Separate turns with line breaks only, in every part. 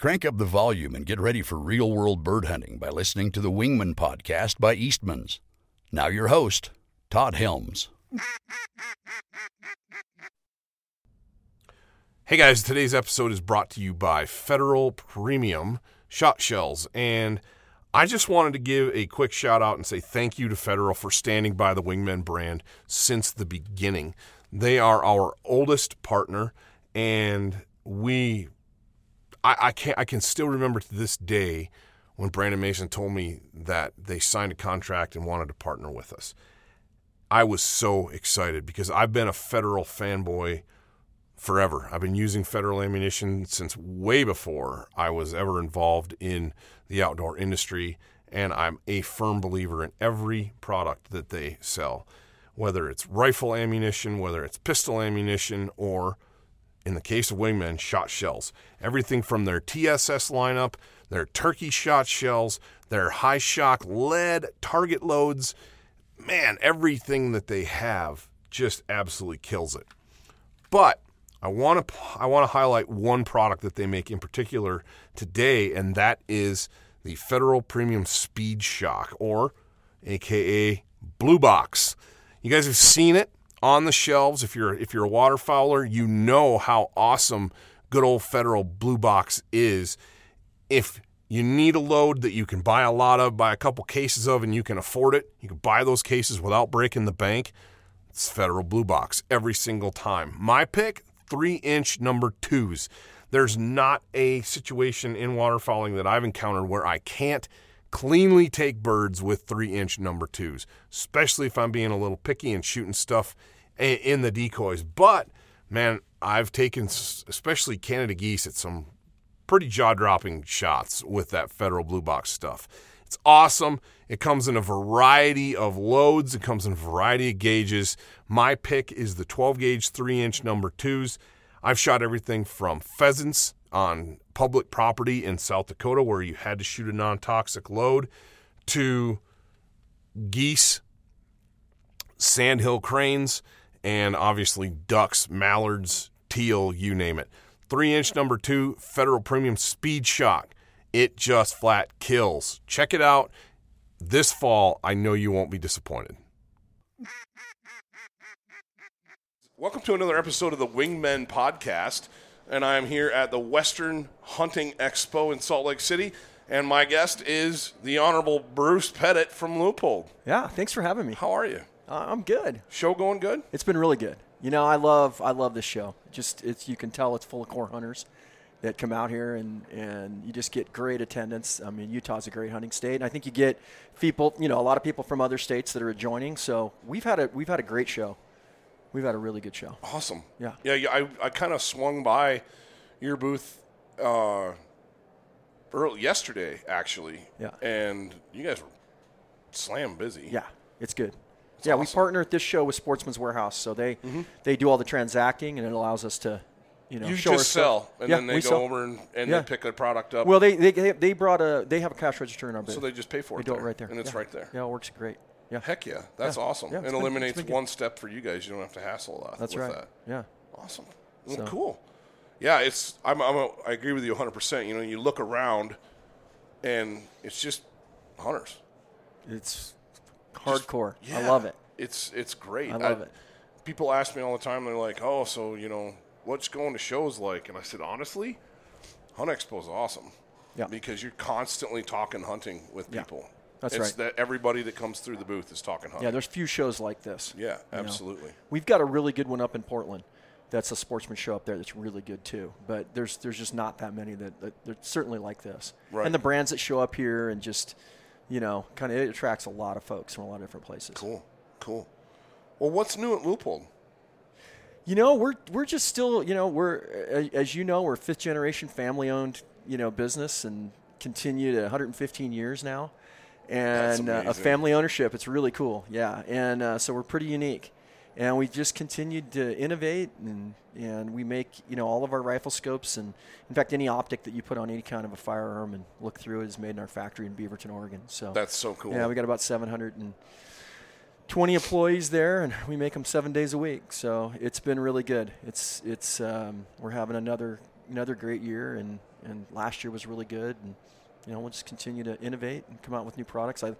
Crank up the volume and get ready for real world bird hunting by listening to the Wingman podcast by Eastman's. Now, your host, Todd Helms.
Hey guys, today's episode is brought to you by Federal Premium Shot Shells. And I just wanted to give a quick shout out and say thank you to Federal for standing by the Wingman brand since the beginning. They are our oldest partner, and we I, I can I can still remember to this day when Brandon Mason told me that they signed a contract and wanted to partner with us. I was so excited because I've been a federal fanboy forever. I've been using federal ammunition since way before I was ever involved in the outdoor industry, and I'm a firm believer in every product that they sell, whether it's rifle ammunition, whether it's pistol ammunition, or in the case of Wingman, shot shells. Everything from their TSS lineup, their turkey shot shells, their high shock lead target loads. Man, everything that they have just absolutely kills it. But I want to I want to highlight one product that they make in particular today, and that is the Federal Premium Speed-Shok, or AKA Blue Box. You guys have seen it on the shelves. If you're if you're a waterfowler, you know how awesome good old Federal Blue Box is. If you need a load that you can buy a lot of, buy a couple cases of, and you can afford it, you can buy those cases without breaking the bank. It's Federal Blue Box every single time. My pick, three inch number twos. There's not a situation in waterfowling that I've encountered where I can't cleanly take birds with three inch number twos, especially if I'm being a little picky and shooting stuff in the decoys. But man, I've taken especially Canada geese at some pretty jaw dropping shots with that federal blue box stuff. It's awesome. It comes in a variety of loads, it comes in a variety of gauges. My pick is the 12 gauge 3 inch number twos. I've shot everything from pheasants on public property in South Dakota where you had to shoot a non toxic load to geese, sandhill cranes, and obviously ducks, mallards, teal, you name it. Three inch number two, Federal Premium Speed-Shok. It just flat kills. Check it out this fall. I know you won't be disappointed. Welcome to another episode of the Wingmen Podcast and I am here at the Western Hunting Expo in Salt Lake City. And my guest is the Honorable Bruce Pettet from Leupold.
Yeah, thanks for having me.
How are you?
Uh, I'm good.
Show going good?
It's been really good. You know, I love I love this show. Just it's you can tell it's full of core hunters that come out here and, and you just get great attendance. I mean, Utah's a great hunting state, and I think you get people, you know, a lot of people from other states that are adjoining. So we've had a we've had a great show. We've had a really good show.
Awesome.
Yeah.
Yeah. I, I kind of swung by your booth uh, early yesterday, actually.
Yeah.
And you guys were slam busy.
Yeah, it's good. It's yeah, awesome. we partner at this show with Sportsman's Warehouse, so they mm-hmm. they do all the transacting, and it allows us to. You, know,
you just sell, and yeah, then they go sell. over and, and yeah. they pick a product up.
Well, they, they they brought a they have a cash register in our booth,
so they just pay for
it.
They
do it right there,
and it's
yeah.
right there.
Yeah, it works great. Yeah.
Heck yeah, that's
yeah.
awesome.
Yeah,
it eliminates one step for you guys. You don't have to hassle a lot.
That's right.
That.
Yeah.
Awesome. Well, so. Cool. Yeah, it's I'm, I'm a, I agree with you 100. percent You know, you look around, and it's just hunters.
It's hardcore. Just, yeah, I love it.
It's it's great.
I love I, it.
People ask me all the time. They're like, "Oh, so you know, what's going to shows like?" And I said, honestly, Hunt Expo is awesome.
Yeah.
Because you're constantly talking hunting with people.
That's
it's
right.
that everybody that comes through the booth is talking hunting.
Yeah, there's few shows like this.
Yeah, absolutely.
Know. We've got a really good one up in Portland. That's a sportsman show up there that's really good too. But there's there's just not that many that, that they're certainly like this.
Right.
And the brands that show up here and just, you know, kind of it attracts a lot of folks from a lot of different places.
Cool, cool. Well, what's new at Leupold?
You know, we're we're just still, you know, we're as you know, we're fifth generation family owned, you know, business and continue to 115 years now and uh, a family ownership. It's really cool, yeah. And uh, so we're pretty unique, and we just continued to innovate, and and we make you know all of our rifle scopes, and in fact any optic that you put on any kind of a firearm and look through it is made in our factory in Beaverton, Oregon. So
that's so cool.
Yeah, we got about 720 employees there, and we make them seven days a week. So it's been really good. It's it's um, we're having another another great year, and and last year was really good, and you know we'll just continue to innovate and come out with new products. I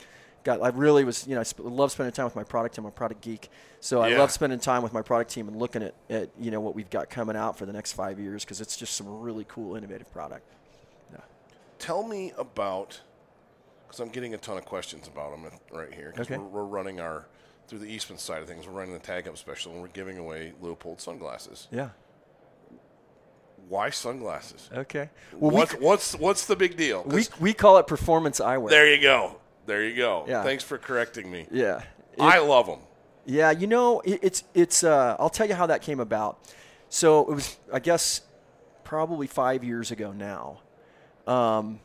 got I really was you know I sp- love spending time with my product team. I'm a product geek, so I love spending time with my product team and looking at, at you know what we've got coming out for the next five years because it's just some really cool innovative product. Yeah.
Tell me about, because I'm getting a ton of questions about them right here. Because
Okay.
we're, we're running our, through the Eastman side of things, we're running the Tag Up special and we're giving away Leupold sunglasses.
Yeah.
Why sunglasses?
Okay. Well,
what's, what's, what's the big deal?
we we call it performance eyewear.
there you go. There you go.
Yeah.
Thanks for correcting me.
Yeah.
I love them.
Yeah, you know, it, it's it's. Uh, I'll tell you how that came about. So it was, I guess, probably five years ago now. Um,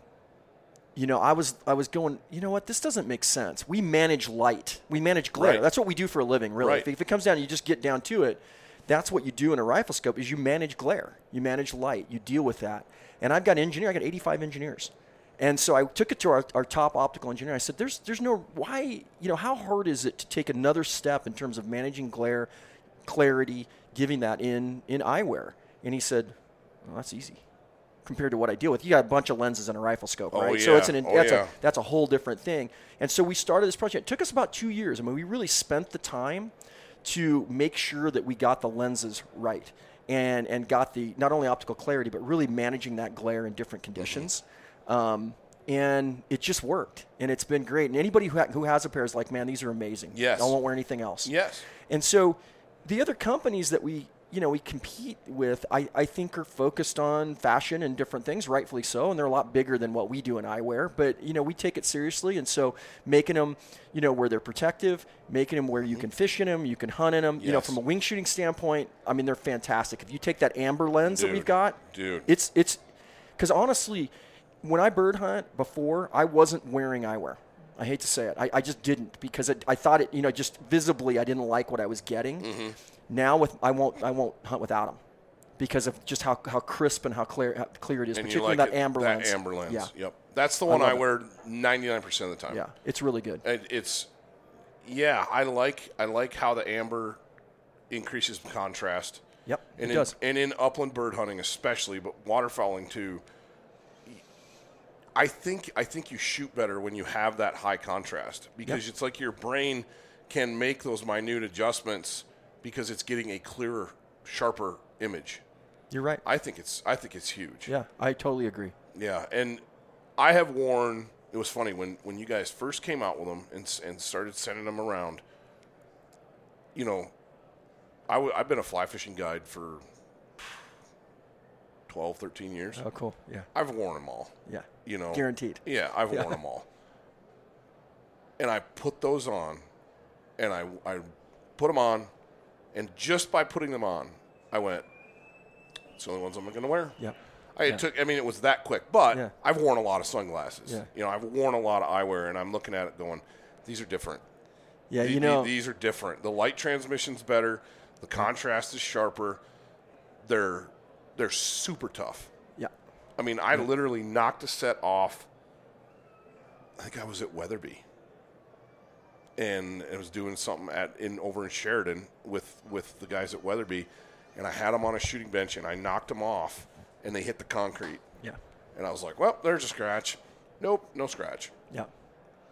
you know, I was I was going. You know what? This doesn't make sense. We manage light. We manage glare.
Right.
That's what we do for a living, really.
Right.
If, if it comes down, you just get down to it. That's what you do in a rifle scope. Is you manage glare. You manage light. You deal with that. And I've got engineer. I got 85 engineers. And so I took it to our, our top optical engineer. I said, "There's, there's no why. You know, how hard is it to take another step in terms of managing glare, clarity, giving that in in eyewear?" And he said, "Well, that's easy compared to what I deal with. You got a bunch of lenses in a rifle scope,
Oh,
right? So it's an.
Oh,
that's
yeah.
a that's a whole different thing. And so we started this project. It took us about two years. I mean, we really spent the time to make sure that we got the lenses right and and got the not only optical clarity but really managing that glare in different conditions. Um, and it just worked, and it's been great. And anybody who, ha- who has a pair is like, man, these are amazing.
Yes.
I won't wear anything else.
Yes.
And so the other companies that we you know we compete with I, I think are focused on fashion and different things rightfully so and they're a lot bigger than what we do in eyewear but you know we take it seriously and so making them you know where they're protective making them where you can fish in them you can hunt in them you know from a wing shooting standpoint I mean they're fantastic. If you take that amber lens that we've got
Dude.
it's it's because honestly when I bird hunt before I wasn't wearing eyewear. I hate to say it. I, I just didn't because it, I thought it you know just visibly I didn't like what I was getting.
Mm-hmm.
Now with I won't I won't hunt without them because of just how, how crisp and how clear how clear it is,
And
particularly
like
that
it-
amber
that
lens.
amber lens.
Yeah,
Yep. That's the one I,
it.
wear 99% of the time.
yeah, it's really good.
It, it's yeah, I like I like how the amber increases contrast.
Yep,
and
it
in,
does.
And in upland bird hunting especially, but waterfowling too. I think I think you shoot better when you have that high contrast because
Yep.
it's like your brain can make those minute adjustments because it's getting a clearer, sharper image.
You're right.
I think it's I think it's huge.
yeah, I totally agree.
Yeah, and I have worn. It was funny when when you guys first came out with them and and started sending them around. You know, I w- I've been a fly fishing guide for 12, 13 years.
Oh, cool. Yeah,
I've worn them all.
yeah.
You know,
Guaranteed.
Yeah, I've
Yeah.
worn them all. And I put those on, and I I put them on, and just by putting them on, I went. It's the only ones I'm going to wear.
Yep.
I it took. I mean, it was that quick. But
Yeah.
I've worn a lot of sunglasses.
Yeah.
You know, I've worn a lot of eyewear, and I'm looking at it going, these are different.
Yeah,
The-
you
the-
know.
these are different. The light transmission's better. The contrast is sharper. They're they're super tough.
yeah,
I mean, I literally knocked a set off. I think I was at Weatherby, and I was doing something at in over in Sheridan with with the guys at Weatherby, and I had them on a shooting bench, and I knocked them off, and they hit the concrete,
yeah,
and I was like, "Well, there's a scratch." Nope, no scratch.
yeah,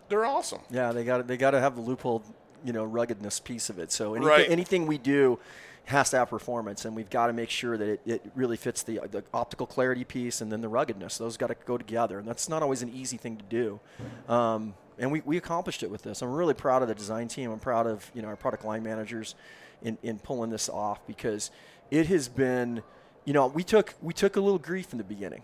They're awesome.
yeah. They got they got to have the Leupold, you know, ruggedness piece of it. So anything,
Right.
anything we do has to have performance, and we've got to make sure that it, it really fits the the optical clarity piece and then the ruggedness. Those got to go together, and that's not always an easy thing to do. Um, and we, we accomplished it with this. I'm really proud of the design team. I'm proud of you know our product line managers in, in pulling this off because it has been, you know, we took we took a little grief in the beginning.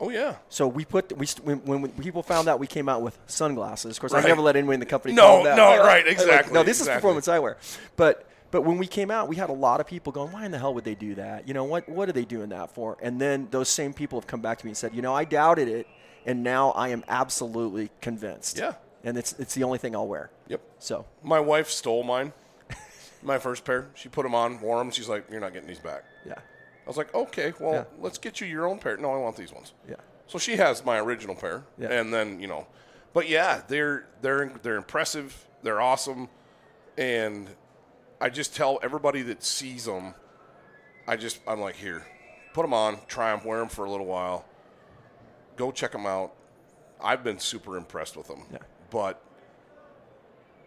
Oh yeah.
So we put we when, when people found out we came out with sunglasses. Of course,
Right.
I never let anyone in the company.
No,
that.
no,
I
right,
I like,
exactly,
no, this
exactly.
is performance eyewear. But but when we came out, we had a lot of people going, "Why in the hell would they do that? You know what? What are they doing that for?" And then those same people have come back to me and said, "You know, I doubted it, and now I am absolutely convinced."
Yeah.
And it's it's the only thing I'll wear.
Yep.
So
My wife stole mine. My first pair. She put them on, wore them. She's like, "You're not getting these back."
yeah,
I was like, "Okay, well,
Yeah.
let's get you your own pair." No, I want these ones.
yeah,
So she has my original pair,
Yeah.
and then you know, but yeah, they're they're they're impressive. They're awesome, and I just tell everybody that sees them, I just I'm like, here, put them on, try them, wear them for a little while. Go check them out. I've been super impressed with them.
Yeah.
But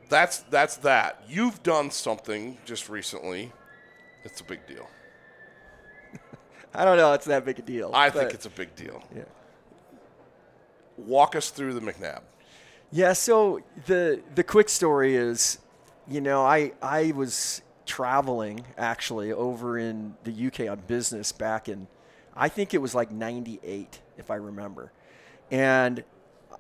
that's that's that. You've done something just recently. It's a big deal.
I don't know. It's that big a deal.
I think it's a big deal.
Yeah.
Walk us through the McNabb.
Yeah, so the the quick story is, you know, I I was traveling actually over in the UK on business back in I think it was like 98 if I remember. And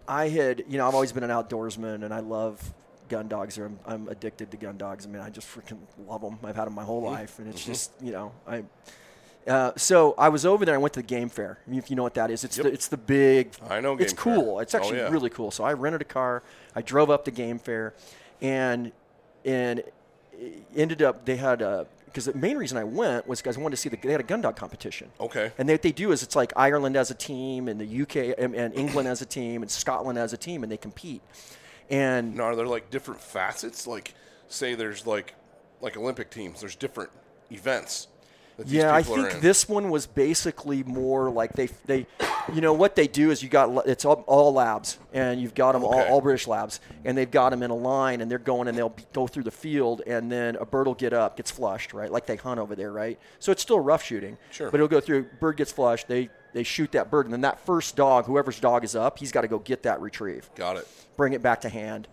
I had, you know, I've always been an outdoorsman and I love gun dogs. I'm, I'm addicted to gun dogs. I mean, I just freaking love them. I've had them my whole life and it's just, you know, I uh, so I was over there. I went to the game fair. I mean, if you know what that is, it's the it's the big.
I know
It's
game fair.
cool. It's
Oh,
actually
yeah.
really cool. So I rented a car. I drove up to game fair, and and ended up they had a because the main reason I went was because I wanted to see the they had a gun dog competition.
Okay.
And they, what they do is it's like Ireland as a team and the UK and, and England as a team and Scotland as a team and they compete. And
Now, are there like different facets? Like, say there's like like Olympic teams. There's different events. That these
Yeah, I think
in.
this one was basically more like they they, you know, what they do is you got it's all, all labs and you've got them all,
Okay.
all British labs and they've got them in a line and they're going and they'll be, go through the field and then a bird will get up, gets flushed, right? Like they hunt over there, right? So it's still rough shooting.
Sure.
But it'll go through. Bird gets flushed. They they shoot that bird and then that first dog, whoever's dog is up, he's got to go get that retrieve
Got it.
bring it back to hand.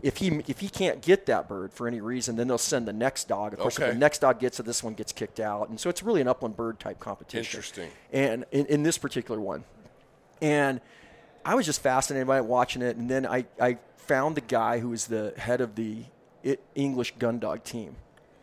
If he if he can't get that bird for any reason, then they'll send the next dog. Of course, if the next dog gets it, this one gets kicked out, and so it's really an upland bird type competition.
Interesting.
And in, in this particular one, and I was just fascinated by it, watching it, and then I I found the guy who was the head of the English gun dog team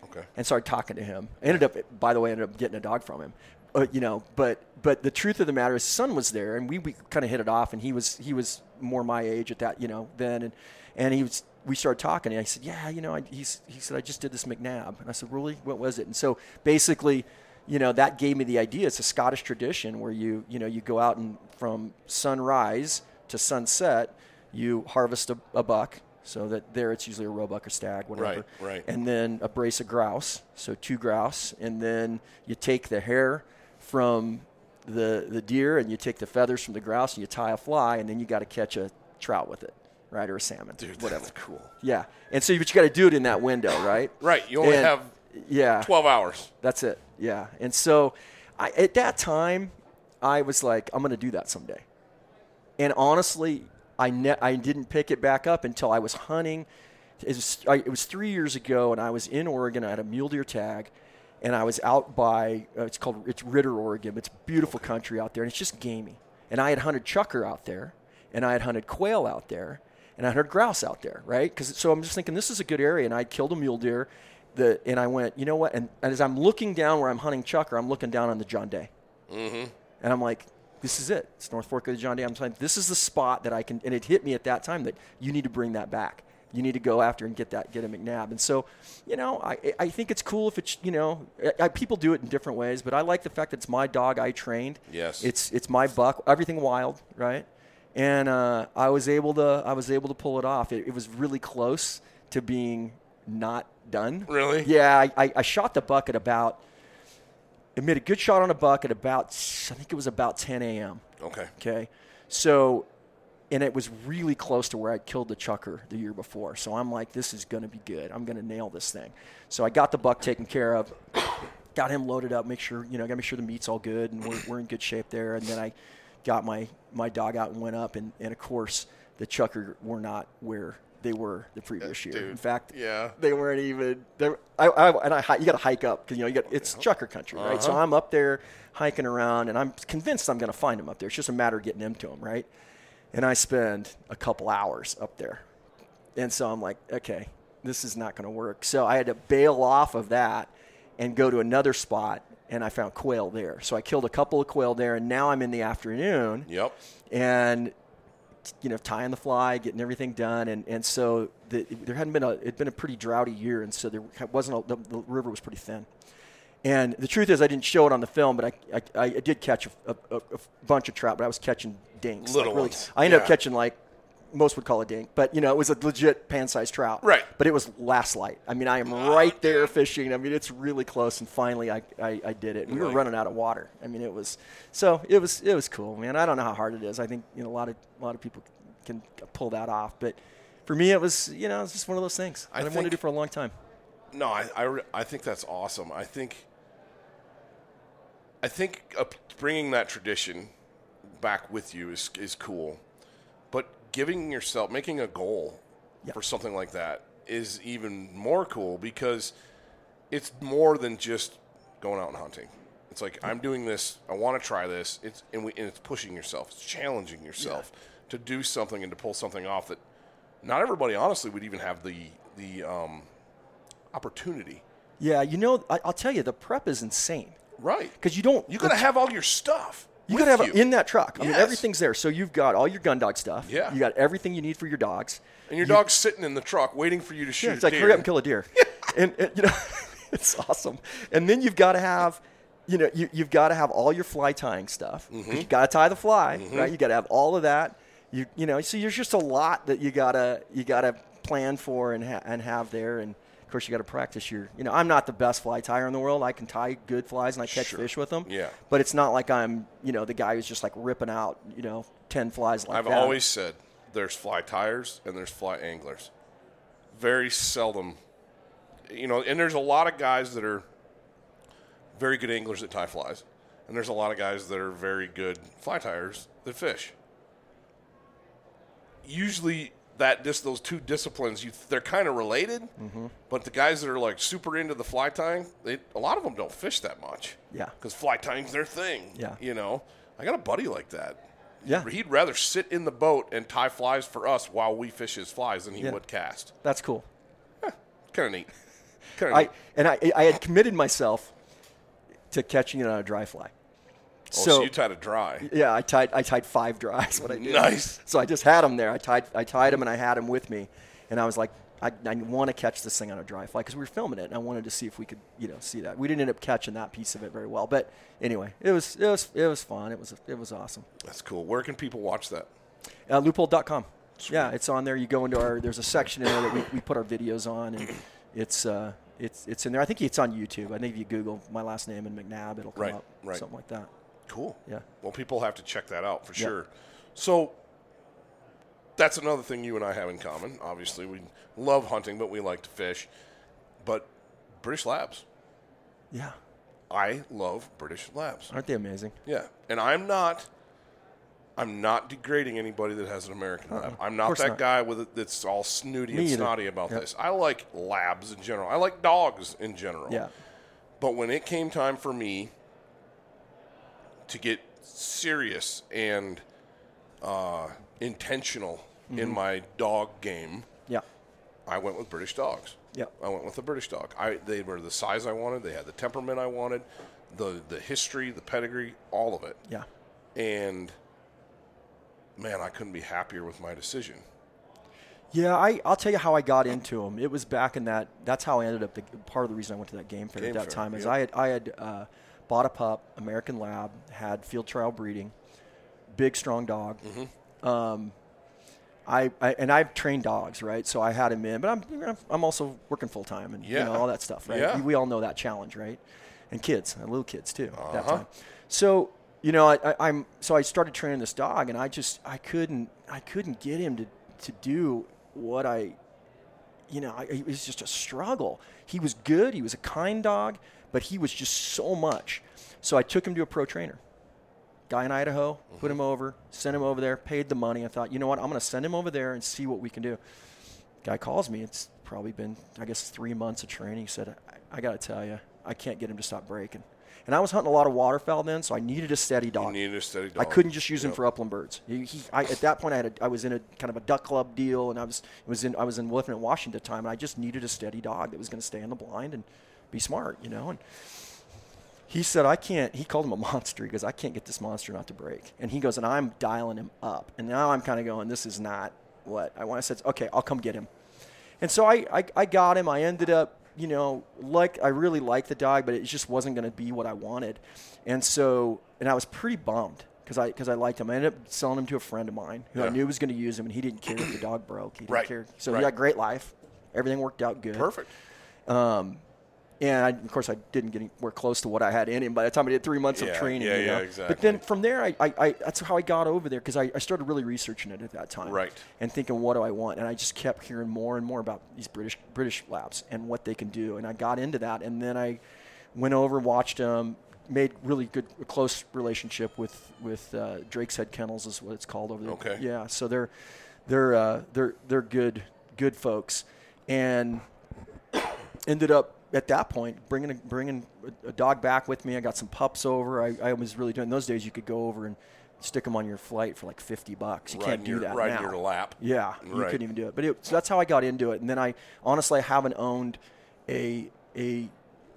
Okay.
and started talking to him. I ended up, by the way, ended up getting a dog from him. Uh, you know, but but the truth of the matter is, his son was there, and we, we kind of hit it off. And he was he was more my age at that, you know, then, and and he was. We started talking, and I said, "Yeah, you know," I, he's, he said, "I just did this McNab, and I said, "Really? What was it?" And so basically, you know, that gave me the idea. It's a Scottish tradition where you you know you go out and from sunrise to sunset, you harvest a, a buck. So that there, it's usually a roebuck or stag, whatever
Right, right.
and then a brace of grouse, so two grouse, and then you take the hair from the the deer and you take the feathers from the grouse and you tie a fly, and then you got to catch a trout with it, right, or a salmon,
Dude,
whatever.
that's cool.
Yeah, and so but you got to do it in that window, right?
Right. You only
And-
have
yeah
12 hours.
that's it. Yeah. And so I, at that time, I was like, I'm going to do that someday. And honestly, I, ne- I didn't pick it back up until I was hunting. It was, I, it was three years ago, and I was in Oregon. I had a mule deer tag, and I was out by, uh, it's called, it's Ritter, Oregon. It's beautiful country out there, and it's just gamey. And I had hunted chukar out there, and I had hunted quail out there, and I hunted grouse out there, right? Because so I'm just thinking this is a good area, and I killed a mule deer, the, and I went, you know what? And, and as I'm looking down where I'm hunting chukar, I'm looking down on the John Day, mm-hmm. and I'm like, this is it. It's North Fork of the John Day. I'm saying this is the spot that I can, and it hit me at that time that you need to bring that back. You need to go after and get that, get a McNabb. And so, you know, I, I think it's cool if it's, you know, I, I- people do it in different ways, but I like the fact that it's my dog I trained.
Yes.
It's it's my buck. Everything wild, right? And uh, I was able to I was able to pull it off. It, it was really close to being not done.
Really?
Yeah. I, I, I shot the buck at about. I made a good shot on a buck at about I think it was about 10 a.m.
Okay.
Okay. So, and it was really close to where I killed the chukar the year before. So I'm like, this is going to be good. I'm going to nail this thing. So I got the buck taken care of, got him loaded up, make sure, you know, got to make sure the meat's all good and we're, we're in good shape there. And then I got my, my dog out and went up. And, and of course, the chukar were not where they were the previous uh, year.
dude,
In fact,
yeah.
they weren't even. They were, I, I, and I, you got to hike up because you know you got it's chukar country, right? So uh-huh. I'm up there hiking around, and I'm convinced I'm going to find them up there. It's just a matter of getting into them, right? And I spend a couple hours up there, and so I'm like, okay, this is not going to work. So I had to bail off of that and go to another spot, and I found quail there. So I killed a couple of quail there, and now I'm in the afternoon
Yep.
and you know tying the fly, getting everything done, and and so the, there hadn't been a it'd been a pretty droughty year, and so there wasn't a, the, the river was pretty thin. And the truth is, I didn't show it on the film, but I I, I did catch a, a, a bunch of trout, but I was catching dinks,
Little
like really,
ones.
I ended
Yeah.
up catching like most would call a dink, but you know, it was a legit pan-sized trout.
Right.
But it was last light. I mean, I am
Ah,
right there fishing. I mean, it's really close, and finally, I, I, I did it. We were running out of water. I mean, it was so it was it was cool, man. I don't know how hard it is. I think you know a lot of a lot of people can pull that off, but for me, it was you know it's just one of those things
I
that I wanted to do for a long time.
No, I, I, I think that's awesome. I think I think bringing that tradition back with you is is cool, giving yourself making a goal
Yeah.
for something like that is even more cool because it's more than just going out and hunting. It's like I'm doing this. I want to try this. It's and, we, and it's pushing yourself. It's challenging yourself to do something and to pull something off that not everybody honestly would even have the the um, opportunity.
Yeah, you know, I, I'll tell you, the prep is insane
Right.
because you don't
You got to have all your stuff.
You gotta have
you.
it in that truck. I mean, everything's there. So you've got all your gun dog stuff.
Yeah.
You got everything you need for your dogs.
and your dog's sitting in the truck waiting for you to shoot.
Yeah, it's like
a
hurry
deer.
up and kill a deer. and, and, you know, it's awesome. And then you've got to have, you know, you, you've got to have all your fly tying stuff.
Mm-hmm.
You got to tie the fly, right? You got to have all of that. You you know, so there's just a lot that you gotta you gotta plan for and ha- and have there. And course, you got to practice your. You know, I'm not the best fly tyer in the world. I can tie good flies and I catch
Sure.
fish with them.
Yeah.
But it's not like I'm you know the guy who's just like ripping out you know ten flies like
I've
that.
always said there's fly tyers and there's fly anglers. Very seldom, you know, and there's a lot of guys that are very good anglers that tie flies, and there's a lot of guys that are very good fly tyers that fish. Usually, that just those two disciplines, you they're kind of related,
Mm-hmm.
but the guys that are like super into the fly tying, they, a lot of them don't fish that much.
Yeah.
because fly tying's their thing.
Yeah.
you know, I got a buddy like that.
Yeah.
He'd rather sit in the boat and tie flies for us while we fish his flies than he
Yeah.
would cast.
That's cool.
Kind of neat. Kind of
I
neat.
and I I had committed myself to catching it on a dry fly.
Oh, so, you tied a dry.
yeah, I tied I tied five dries. What I did.
Nice.
So I just had them there. I tied I tied them and I had them with me, and I was like, I, I want to catch this thing on a dry fly because we were filming it, and I wanted to see if we could you know see that. We didn't end up catching that piece of it very well, but anyway, it was it was it was fun. It was it was awesome.
That's cool. Where can people watch that?
Uh, leupold.com. Yeah, it's on there. You go into our. There's a section in there that we, we put our videos on, and it's uh, it's it's in there. I think it's on YouTube. I think if you Google my last name and McNabb, it'll come
Right,
up.
right.
Something like that.
Cool.
Yeah.
Well, people have to check that out for
Yeah.
sure. So that's another thing you and I have in common. Obviously, we love hunting, but we like to fish. But British Labs.
Yeah.
I love British Labs.
Aren't they amazing?
Yeah, and I'm not. I'm not degrading anybody that has an American uh-uh. lab. I'm not
Uh-uh.
that
not.
guy with it that's all snooty
Me
and
either.
snotty about
Yep.
this. I like labs in general. I like dogs in general.
Yeah.
But when it came time for me to get serious and uh, intentional in
Mm-hmm.
my dog game,
Yeah.
I went with British dogs.
Yep.
I went with the British dog. I they were the size I wanted. They had the temperament I wanted, the the history, the pedigree, all of it.
Yeah.
And man, I couldn't be happier with my decision.
Yeah, I, I'll tell you how I got into them. It was back in that. That's how I ended up. The, part of the reason I went to that game fair
Game
at that
fair,
time is
yep.
I had I had uh, bought a pup, American Lab, had field trial breeding, big strong dog.
Mm-hmm.
Um, I, I and I've trained dogs, right? So I had him in, but I'm I'm also working full time and you know all that stuff, right?
Yeah.
We, we all know that challenge, right? And kids, and little kids too, that
Uh-huh.
time. So you know, I, I'm so I started training this dog, and I just I couldn't I couldn't get him to to do what I you know, I, it was just a struggle. He was good. He was a kind dog, but he was just so much. So I took him to a pro trainer, guy in Idaho, put him mm-hmm. over, sent him over there, paid the money. I thought, you know what, I'm going to send him over there and see what we can do. Guy calls me. It's probably been, I guess, three months of training. He said, I, I got to tell you, I can't get him to stop breaking. And I was hunting a lot of waterfowl then, so I needed a steady
You
dog.
needed a steady dog.
I couldn't just use him for upland birds. He, he, I, at that point, I had a, I was in a kind of a duck club deal, and I was was in I was in Wolfman, Washington at the time, and I just needed a steady dog that was going to stay in the blind and be smart, you know. And he said, I can't. He called him a monster. He goes, I can't get this monster not to break. And he goes, and I'm dialing him up. And now I'm kind of going, this is not what I want. I said, okay, I'll come get him. And so I, I, I got him. I ended up, you know, like I really liked the dog, but it just wasn't going to be what I wanted. And so, and I was pretty bummed because I because I liked him. I ended up selling him to a friend of mine who I knew was going to use him, and he didn't care if the dog broke. He didn't
Right.
care. So
Right.
he got great life. Everything worked out good.
Perfect.
Um, And I, of course, I didn't get anywhere close to what I had in him by the time I did three months
Yeah,
of training.
yeah,
you know?
yeah,
But then from there, I, I, I that's how I got over there because I, I started really researching it at that time.
Right.
And thinking, what do I want? And I just kept hearing more and more about these British British labs and what they can do. And I got into that. And then I went over, watched them, made really good, a close relationship with with uh, Drakeshead Kennels is what it's called over there.
Okay.
Yeah. So they're they're uh, they're they're good good folks, and ended up at that point bringing a, bringing a, dog back with me. I got some pups over. I, I was really doing those days. You could go over and stick them on your flight for like fifty bucks. You
Riding
can't do
your-
that
riding
now.
your lap.
Yeah, you
Right.
couldn't even do it. But it, so that's how I got into it. And then I honestly I haven't owned a a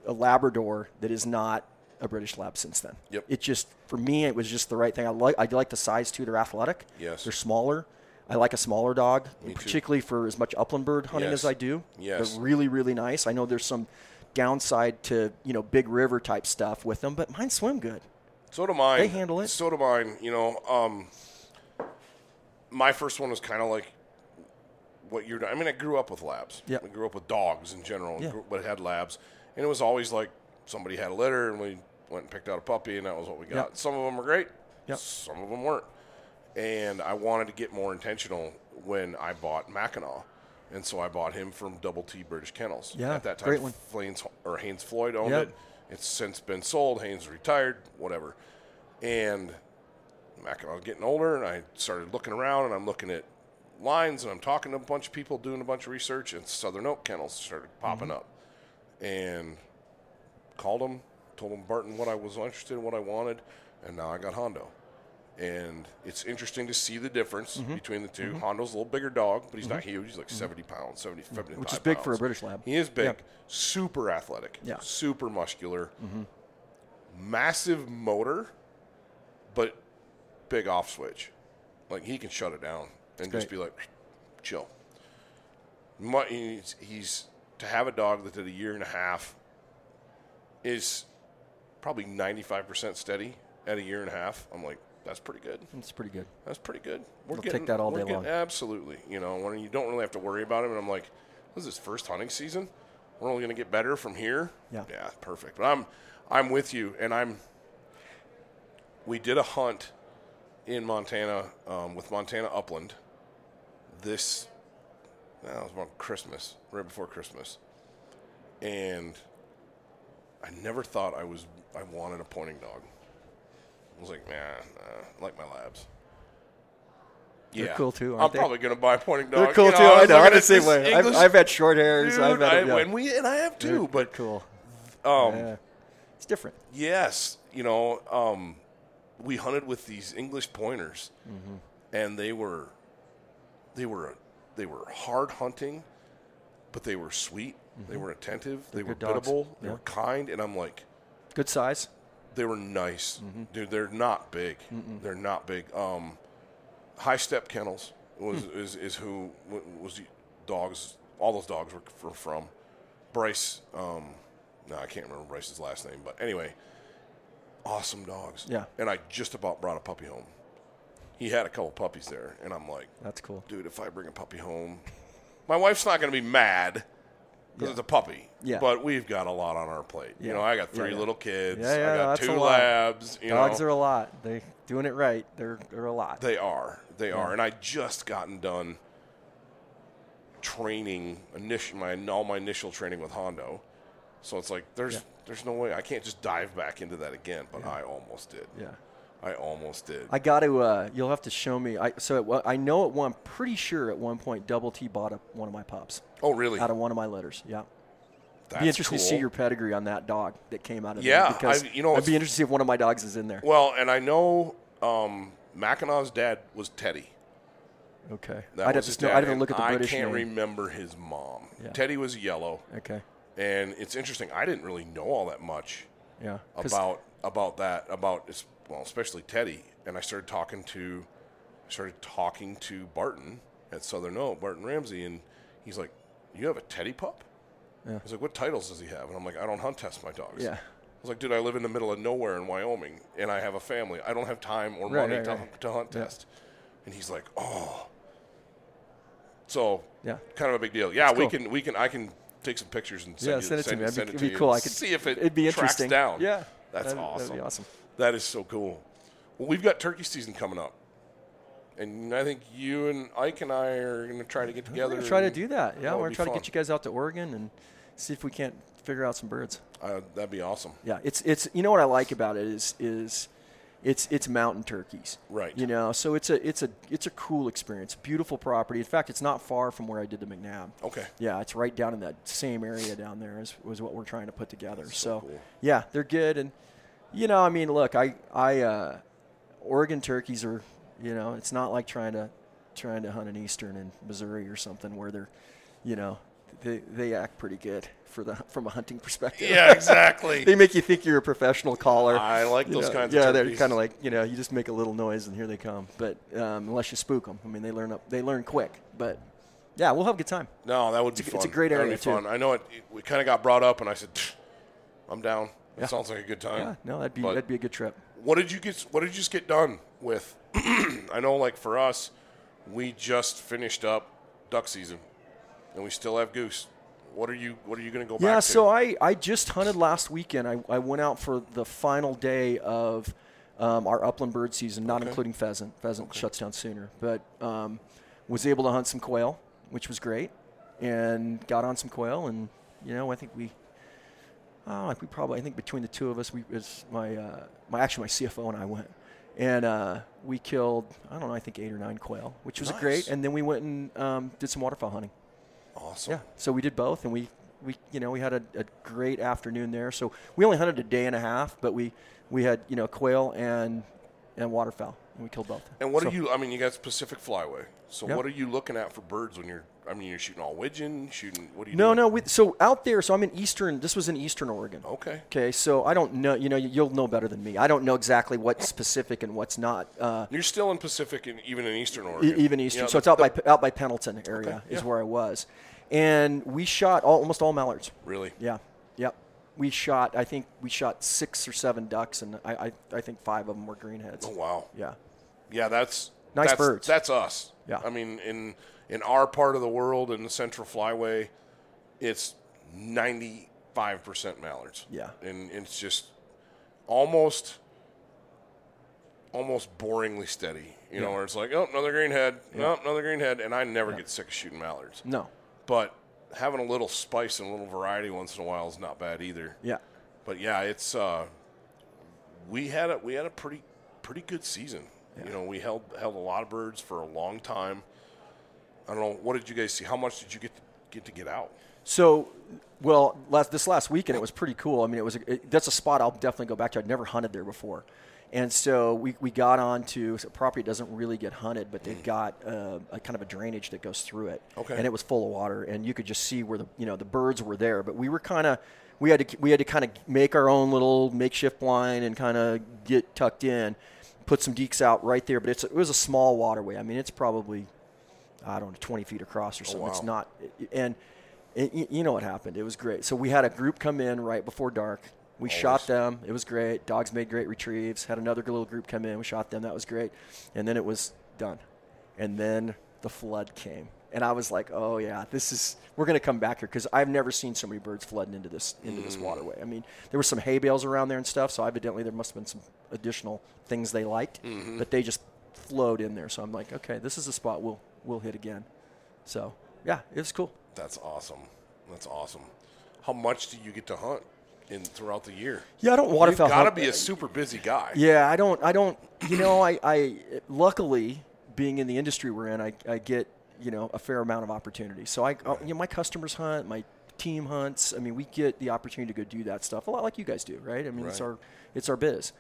a Labrador that is not a British Lab since then.
Yep.
It just for me it was just the right thing. I like I like the size too. They're athletic.
Yes.
They're smaller. I like a smaller dog,
Me too.
particularly for as much upland bird hunting
Yes.
as I do.
Yes.
They're really really nice. I know there's some downside to you know big river type stuff with them, but mine swim good.
So do mine.
They handle it.
So do mine. You know, um, my first one was kind of like what you're. Doing. I mean, I grew up with labs.
Yep.
I grew up with dogs in general,
Yeah.
grew- but had labs, and it was always like somebody had a litter, and we went and picked out a puppy, and that was what we got.
Yep.
Some of them were great.
Yep.
Some of them weren't. And I wanted to get more intentional when I bought Mackinac. And so I bought him from Double T British Kennels.
Yeah,
At that time,
great one.
Or Haynes Floyd owned
Yep.
it. It's since been sold. Haynes retired, whatever. And Mackinac was getting older, and I started looking around, and I'm looking at lines, and I'm talking to a bunch of people, doing a bunch of research, and Southern Oak Kennels started popping mm-hmm. up. And called them, told them Barton what I was interested in, what I wanted, and now I got Hondo. And it's interesting to see the difference
Mm-hmm.
between the 2 Hondo's a little bigger dog, but he's not huge. He's like 70 pounds, 70, 75
Mm-hmm. Which is big for a. British lab.
He is big,
Yeah.
super athletic,
Yeah.
super muscular, massive motor, but big off switch. Like he can shut it down and just be like, chill. He's, he's to have a dog that did a year and a half is probably 95% steady at a year and a half. I'm like, that's pretty good.
It's pretty good.
That's pretty good. We're
They'll
getting
take that all day
getting-
long.
Absolutely. You know, when you don't really have to worry about him, and I'm like, this is his first hunting season. We're only going to get better from here.
Yeah.
Yeah, perfect. But I'm, I'm with you, and I'm. We did a hunt in Montana um, with Montana Upland. This, that was about Christmas, right before Christmas, and I never thought I was I wanted a pointing dog. I was like, man, nah, I like my labs.
They're
Yeah,
cool too,
I'm
they?
probably gonna buy a pointing dog.
They're cool
You
too. I
was
know. I'm the same way. I've, I've had short hairs.
Dude,
I've had,
I,
yeah.
and we and I have too.
they're
But
cool.
um,
Yeah. It's different.
yes, you know, um, we hunted with these English pointers,
Mm-hmm.
and they were, they were, they were hard hunting, but they were sweet. They were attentive. they were
Mm-hmm. good dogs.
biddable. They
Yeah.
were kind, and I'm like,
Good size.
They were nice,
Mm-hmm.
dude. They're not big. They're not big. Um, high step kennels was
Hmm.
is, is who was dogs. All those dogs were, were from. Bryce. Um, no, I can't remember Bryce's last name, but anyway, awesome dogs.
Yeah.
And I just about brought a puppy home. He had a couple puppies there, and I'm like,
That's cool.
dude, if I bring a puppy home, my wife's not going to be mad because
Yeah.
it's a puppy.
Yeah.
But we've got a lot on our plate. You know, I got three
yeah.
little kids.
Yeah, yeah,
I got two labs. You
Dogs
know,
are a lot. They doing it right. They're they're a lot.
they are. They are. And I just gotten done training initial my all my initial training with Hondo. So it's like there's
Yeah.
there's no way I can't just dive back into that again. But I almost did.
yeah.
I almost did.
I got to. Uh, you'll have to show me. I so one- I know at one. Pretty sure at one point, Double T bought up one of my pups
oh really?
out of one of my litters. Yeah.
That's
be interested to see your pedigree on that dog that came out of there.
Yeah,
because
I- you know,
I'd be interested to see if one of my dogs is in there.
Well, and I know um, Mackinaw's dad was Teddy.
Okay,
That
I'd have to know, I'd have to look at the British.
I can't
name.
remember his mom.
Yeah.
Teddy was yellow,
Okay,
and it's interesting. I didn't really know all that much
yeah.
about about that about well, especially Teddy. And I started talking to I started talking to Barton at Southern Oak, Barton Ramsey, and he's like, "You have a Teddy pup?"
Yeah.
I was like, "What titles does he have?" And I'm like, "I don't hunt test my dogs."
Yeah.
I was like, dude, I live in the middle of nowhere in Wyoming, and I have a family. I don't have time or
Right,
money
right,
to,
right.
to hunt
Yeah.
test. And he's like, oh. So
Yeah.
kind of a big deal. Yeah,
That's
we
cool.
can we can I can take some pictures and send
yeah,
you,
send it to me. That'd be,
it
it'd be cool. I could
see if it
it'd be
tracks
interesting.
down.
Yeah,
That's
that'd,
awesome.
That'd be awesome.
That is so cool. Well, we've got turkey season coming up. And I think you and Ike and I are going to try to get
We're
together.
gonna try to do that. Yeah, we're gonna
be
try to get you guys out to Oregon and see if we can't figure out some birds.
Uh, that'd be awesome.
Yeah, it's it's you know what I like about it is is it's it's mountain turkeys.
Right.
You know, so it's a it's a it's a cool experience. Beautiful property. In fact, it's not far from where I did the McNabb.
Okay.
Yeah, it's right down in that same area down there is was what we're trying to put together.
so
so
cool.
yeah, they're good and you know, I mean, look, I I uh, Oregon turkeys are, you know, it's not like trying to trying to hunt an eastern in Missouri or something where they're, you know, they they act pretty good for the from a hunting perspective.
Yeah, exactly.
they make you think you're a professional caller.
I like
You
those
know,
kinds
yeah,
of
Yeah,
they're
kind of like you know, you just make a little noise and here they come. But um, unless you spook them, I mean, they learn up, they learn quick. But yeah, we'll have a good time.
No, that would be
It's a-
fun.
it's a great area,
be
too.
fun. I know it. it we kind of got brought up, and I said, "I'm down." That
Yeah.
sounds like a good time.
Yeah, no, that'd be
But
that'd be a good trip.
What did you get? What did you just get done with? I know, like for us, we just finished up duck season, and we still have goose. What are you? What are you going to go back to? Yeah, so?
I, I just hunted last weekend. I, I went out for the final day of um, our upland bird season, not
Okay.
including pheasant. Pheasant shuts down sooner, but um, was able to hunt some quail, which was great, and got on some quail. And you know, I think we, oh, like we probably, I think between the two of us, we was my uh, my actually my CFO and I went, and uh, we killed I don't know, I think eight or nine quail, which was
Nice.
great. And then we went and um, did some waterfowl hunting.
awesome.
Yeah. So we did both, and we, we you know we had a, a great afternoon there. So we only hunted a day and a half, but we we had you know quail and and waterfowl, and we killed both.
And what
So-
are you? I mean, you got Pacific Flyway. So
Yep.
what are you looking at for birds when you're? I mean, you're shooting all widgeon, shooting. What are you?
No,
doing?
no. We, so out there, so I'm in eastern. This was in eastern Oregon.
Okay.
Okay. So I don't know. You know, you'll know better than me. I don't know exactly what's specific and what's not. Uh,
You're still in Pacific and even in Eastern
E-
Oregon.
even eastern.
You know,
so
the-
it's out
the-
by out by Pendleton area
Okay,
is
yeah.
where I was, and we shot all, almost all mallards.
Really?
Yeah. Yep. We shot. I think we shot six or seven ducks, and I I, I think five of them were greenheads.
Oh wow.
Yeah.
Yeah, that's
Nice
that's,
birds.
That's us.
Yeah.
I mean, in in our part of the world, in the Central Flyway, it's ninety five percent mallards.
Yeah.
and it's just almost almost boringly steady. You know, where it's like, oh, another greenhead, no, another greenhead, and I never get sick of shooting mallards.
No.
But having a little spice and a little variety once in a while is not bad either.
Yeah.
But yeah, it's uh, we had a we had a pretty pretty good season. You know, we held held a lot of birds for a long time. I don't know. What did you guys see? How much did you get to, get to get out?
So, well, last, this last weekend it was pretty cool. I mean, it was a, it, that's a spot I'll definitely go back to. I'd never hunted there before, and so we, we got onto a property that doesn't really get hunted, but they've got uh, a kind of a drainage that goes through it.
Okay.
And it was full of water, and you could just see where the you know the birds were there, but we were kind of we had to we had to kind of make our own little makeshift blind and kind of get tucked in, put some deeks out right there. But it's it was a small waterway. I mean, it's probably I don't know, 20 feet across or oh, something. It's
wow.
not, and, y- you know what happened. It was great. So we had a group come in right before dark. We shot them. It was great. Dogs made great retrieves. Had another little group come in. We shot them. That was great. And then it was done. And then the flood came. And I was like, oh yeah, this is we're gonna come back here because I've never seen so many birds flooding into this into this mm. waterway. I mean, there were some hay bales around there and stuff, so evidently there must have been some additional things they liked, mm-hmm. but they just flowed in there. So I'm like, okay, this is a spot we'll we'll hit again. So yeah, it was cool.
That's awesome. That's awesome. How much do you get to hunt in throughout the year?
Yeah, I don't waterfowl.
You've
waterfowl.
got to be a uh, super busy guy.
Yeah, I don't. I don't. You know, I, I luckily being in the industry we're in, I, I get you know a fair amount of opportunity. So I, uh, you know, my customers hunt, my team hunts. I mean, we get the opportunity to go do that stuff a lot like you guys do, right? I mean, it's our it's our biz.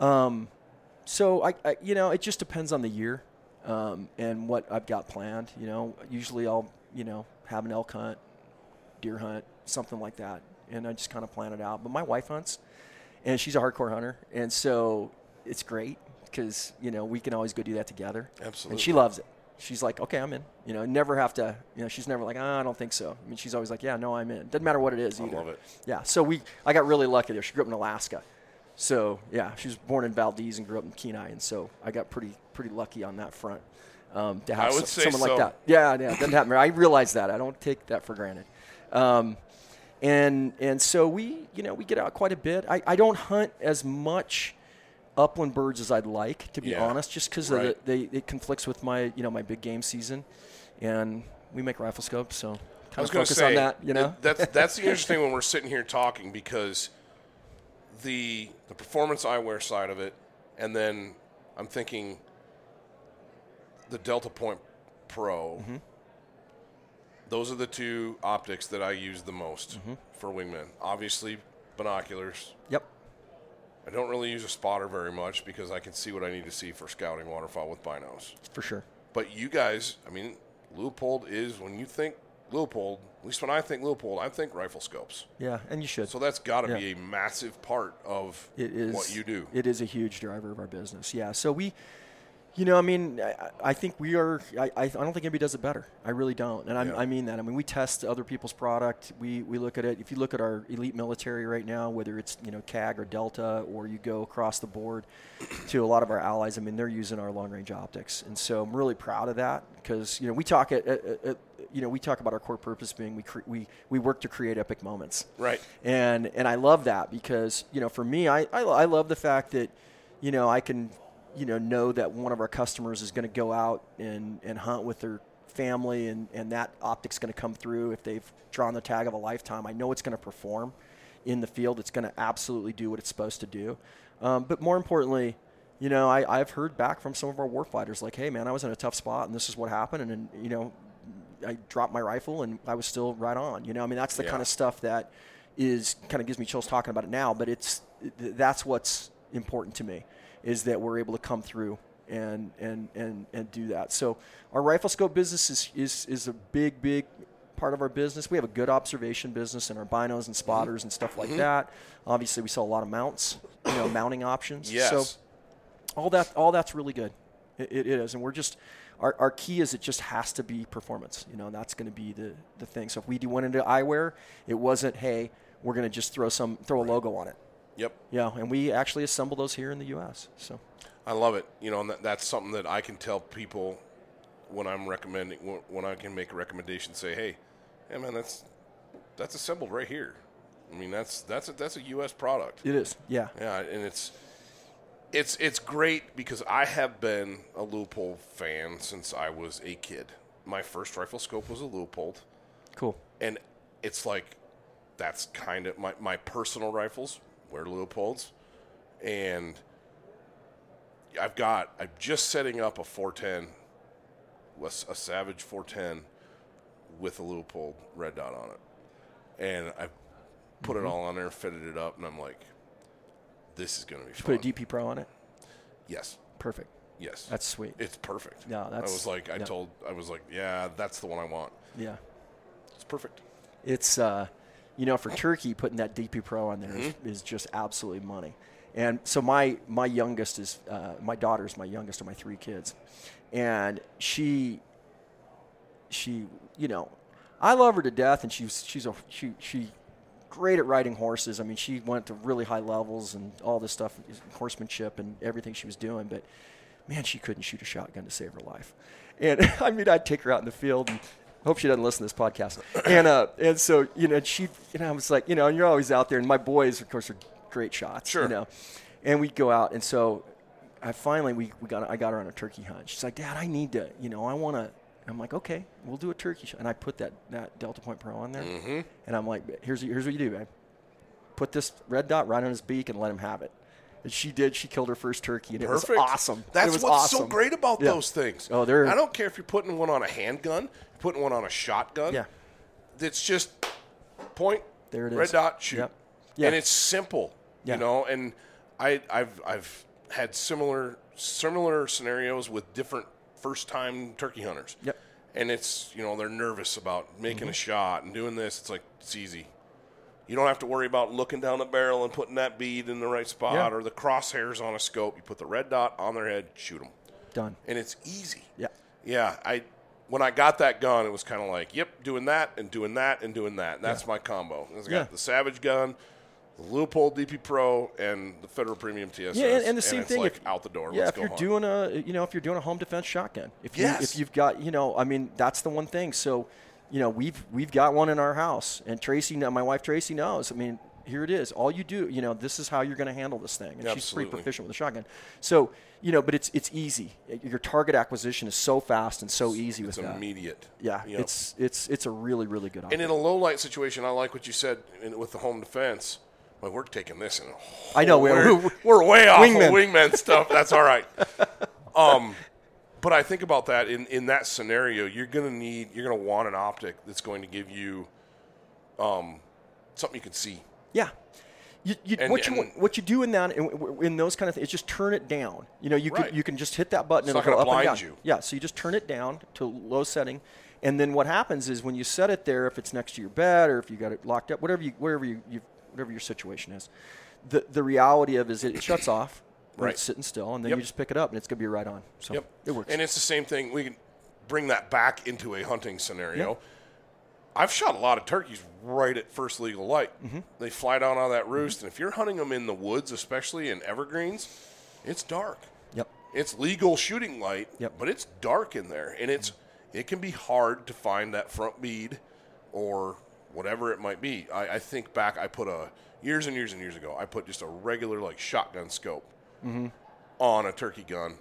Um, so I, I, you know, it just depends on the year um, and what I've got planned. You know, usually I'll you know have an elk hunt, deer hunt, something like that, and I just kind of plan it out. But my wife hunts, and she's a hardcore hunter, and so it's great because you know we can always go do that together. Absolutely, and she loves it. She's like, okay, I'm in. You know, never have to. You know, she's never like, ah, I don't think so. I mean, she's always like, yeah, no, I'm in. Doesn't matter what it is either.
love it.
Yeah. So we, I got really lucky there. She grew up in Alaska. So yeah, she was born in Valdez and grew up in Kenai, and so I got pretty pretty lucky on that front um, to have
I
so- someone
so.
like that. Yeah, yeah, doesn't happen. I realize that. I don't take that for granted. Um, and and so we, you know, we get out quite a bit. I, I don't hunt as much upland birds as I'd like, to be
Yeah,
honest, just because
right.
the, they it conflicts with my you know my big game season, and we make rifle scopes, so
I was
of
going to
focus
say
on that. You know,
that- that's that's the interesting when we're sitting here talking because the the performance eyewear side of it, and then I'm thinking the Delta Point Pro.
Mm-hmm.
Those are the two optics that I use the most
Mm-hmm.
for wingmen. Obviously, binoculars.
yep.
I don't really use a spotter very much because I can see what I need to see for scouting waterfowl with binos.
For sure.
But you guys, I mean, Leupold is when you think Leupold, at least when I think Leupold, I think rifle scopes.
Yeah, and you should.
So that's got to
Yeah.
be a massive part of
It is
what you do.
It is a huge driver of our business. Yeah. So we, you know, I mean, I, I think we are. I, I don't think anybody does it better. I really don't, and
Yeah.
I, I mean that. I mean, we test other people's product. We we look at it. If you look at our elite military right now, whether it's you know CAG or Delta, or you go across the board to a lot of our allies, I mean, they're using our long range optics, and so I'm really proud of that because you know we talk at, at, at you know we talk about our core purpose being we cre- we we work to create epic moments
Right.
and and I love that because you know for me I, I I love the fact that you know I can you know know that one of our customers is going to go out and and hunt with their family and and that optic's going to come through if they've drawn the tag of a lifetime I know it's going to perform in the field it's going to absolutely do what it's supposed to do um, but more importantly you know I, I've heard back from some of our warfighters like hey man I was in a tough spot and this is what happened and, and you know I dropped my rifle and I was still right on. You know, I mean, that's the
Yeah.
kind of stuff that is kind of gives me chills talking about it now. But it's that's what's important to me is that we're able to come through and and and and do that. So our rifle scope business is is is a big big part of our business. We have a good observation business and our binos and spotters and stuff like mm-hmm. that. Obviously, we sell a lot of mounts, you know, mounting options.
Yes.
So all that all that's really good. It, it is, and we're just our, our key is it just has to be performance. You know, that's going to be the the thing. So if we do went into eyewear, it wasn't hey we're going to just throw some throw a logo on it.
Yep.
Yeah, and we actually assemble those here in the U.S. So
I love it. You know, and that, that's something that I can tell people when I'm recommending when, I can make a recommendation. Say, hey, hey man, that's that's assembled right here. I mean, that's that's a, that's a U.S. product.
it is. Yeah.
Yeah, and it's it's it's great because I have been a Leupold fan since I was a kid. My first rifle scope was a Leupold,
Cool.
and it's like that's kind of my my personal rifles were Leupolds, and I've got I'm just setting up a 410, was a Savage 410 with a Leupold red dot on it, and I put it all on there, fitted it up, and I'm like, this is gonna be fun.
Put a DP Pro on it.
Yes,
Perfect.
yes,
That's sweet.
it's perfect.
Yeah, that's.
I was like, I
yeah.
told, I was like, yeah, that's the one I want.
Yeah.
It's perfect.
It's uh, you know, for turkey, putting that DP Pro on there is
Mm-hmm.
is just absolutely money. And so my my youngest is uh, my daughter's my youngest of my three kids, and she she you know I love her to death, and she's she's a she she great at riding horses. I mean, she went to really high levels and all this stuff, horsemanship and everything she was doing. But man, she couldn't shoot a shotgun to save her life. And I mean, I'd take her out in the field and hope she doesn't listen to this podcast. And uh, and so you know, she you know, I was like, you know, and you're always out there, and my boys, of course, are great shots.
Sure.
You know, and we'd go out, and so I finally we, we got I got her on a turkey hunt. She's like, Dad, I need to, you know, I want to. I'm like, okay, we'll do a turkey shot. And I put that, that Delta Point Pro on there,
Mm-hmm.
and I'm like, here's here's what you do, babe. Put this red dot right on his beak and let him have it. And she did. She killed her first turkey, and
Perfect.
it was awesome.
That's
was
what's
awesome.
so great about
Yeah.
those things.
Oh, they're-
I don't care if you're putting one on a handgun, putting one on a shotgun.
Yeah.
It's just point.
There it
red
is.
dot shoot.
Yep. Yeah.
And it's simple.
Yeah.
You know, and I I've I've had similar similar scenarios with different first time turkey hunters.
Yep.
And it's you know they're nervous about making
Mm-hmm.
a shot and doing this. It's like it's easy. You don't have to worry about looking down the barrel and putting that bead in the right spot
Yeah.
or the crosshairs on a scope. You put the red dot on their head, shoot them
Done.
and it's easy.
Yeah.
yeah, I when I got that gun, it was kind of like, yep, doing that and doing that and doing that. And that's my combo. I got
Yeah.
the Savage gun, the Leupold DP Pro, and the Federal Premium TSS.
Yeah, and, and the same
it's
thing
like
if
out the door.
Yeah,
Let's
if
go
you're doing a you know if you're doing a home defense shotgun, if you
Yes.
if you've got you know I mean that's the one thing. So you know we've we've got one in our house, and Tracy, my wife Tracy knows. I mean here it is. All you do, you know, this is how you're going to handle this thing, and she's pretty proficient with a shotgun. So you know, but it's it's easy. Your target acquisition is so fast and so easy
it's
with that.
immediate.
Yeah,
Yep.
it's it's it's a really really good option.
and in a low light situation, I like what you said in, with the home defense. Well, we're taking this in. A
I know, we're-
we're, we're way off
Wingman.
of wingman stuff. That's all right. Um, but I think about that in, in that scenario, you're gonna need, you're gonna want an optic that's going to give you um, something you can see.
Yeah. You, you,
And-
what you
and-
what you do in that in, in those kind of things is just turn it down. You know, you
Right.
can you can just hit that button
It's
and it'll go up and down.
you.
Yeah, so you just turn it down to low setting, and then what happens is when you set it there, if it's next to your bed or if you got it locked up, whatever you whatever you, you whatever your situation is, the the reality of it is it shuts off. when
Right.
It's sitting still, and then
Yep.
you just pick it up, and it's gonna be right on. So
Yep.
it works.
And it's the same thing. We can bring that back into a hunting scenario. I've shot a lot of turkeys right at first legal light.
Mm-hmm.
They fly down on that roost, mm-hmm. and if you're hunting them in the woods, especially in evergreens, it's dark.
yep.
It's legal shooting light,
Yep.
but it's dark in there, and it's mm-hmm. it can be hard to find that front bead or whatever it might be. I, I think back, I put a years and years and years ago, I put just a regular like shotgun scope mm-hmm. on a turkey gun,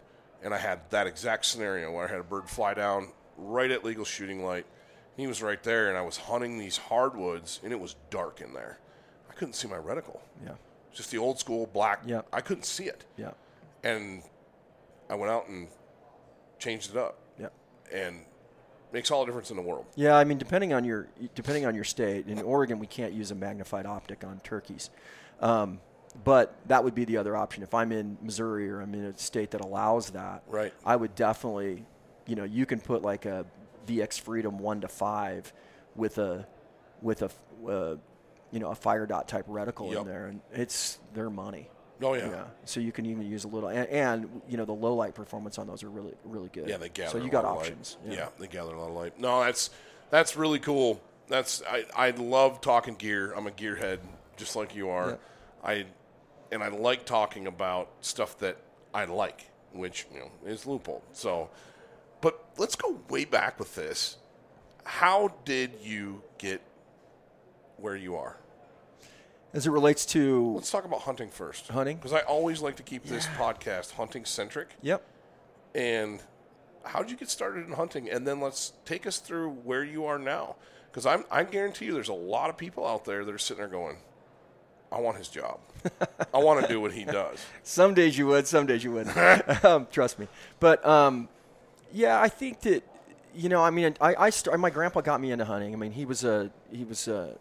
and I had that exact scenario where I had a bird fly down right at legal shooting light. He was right there, and I was hunting these hardwoods, and it was dark in there. I couldn't see my reticle.
Yeah.
Just the old school black.
Yeah.
I couldn't see it
Yeah.
and I went out and changed it up,
Yeah.
and makes all the difference in the world.
Yeah, I mean, depending on your depending on your state, in Oregon we can't use a magnified optic on turkeys, um, but that would be the other option. If I'm in Missouri or I'm in a state that allows that,
Right.
I would definitely, you know, you can put like a VX Freedom one to five with a with a uh, you know a FireDot type reticle
Yep.
in there, and it's their money.
Oh yeah, yeah.
So you can even use a little, and, and you know the low light performance on those are really really good.
yeah. They gather.
So you got
lot of light.
options.
Yeah. they gather a lot of light. No, that's that's really cool. That's I I love talking gear. I'm a gearhead, just like you are.
Yeah.
I and I like talking about stuff that I like, which you know is Leupold. So, but let's go way back with this. How did you get where you are?
As it relates to
Let's talk about hunting first.
Hunting?
Because I always like to keep this podcast hunting centric.
Yep.
And how did you get started in hunting? And then let's take us through where you are now. Because I'm I guarantee you there's a lot of people out there that are sitting there going, I want his job. I want to do what he does.
Some days you would, some days you wouldn't. um, trust me. But um, yeah, I think that you know, I mean, I, I st- my grandpa got me into hunting. I mean, he was a he was a,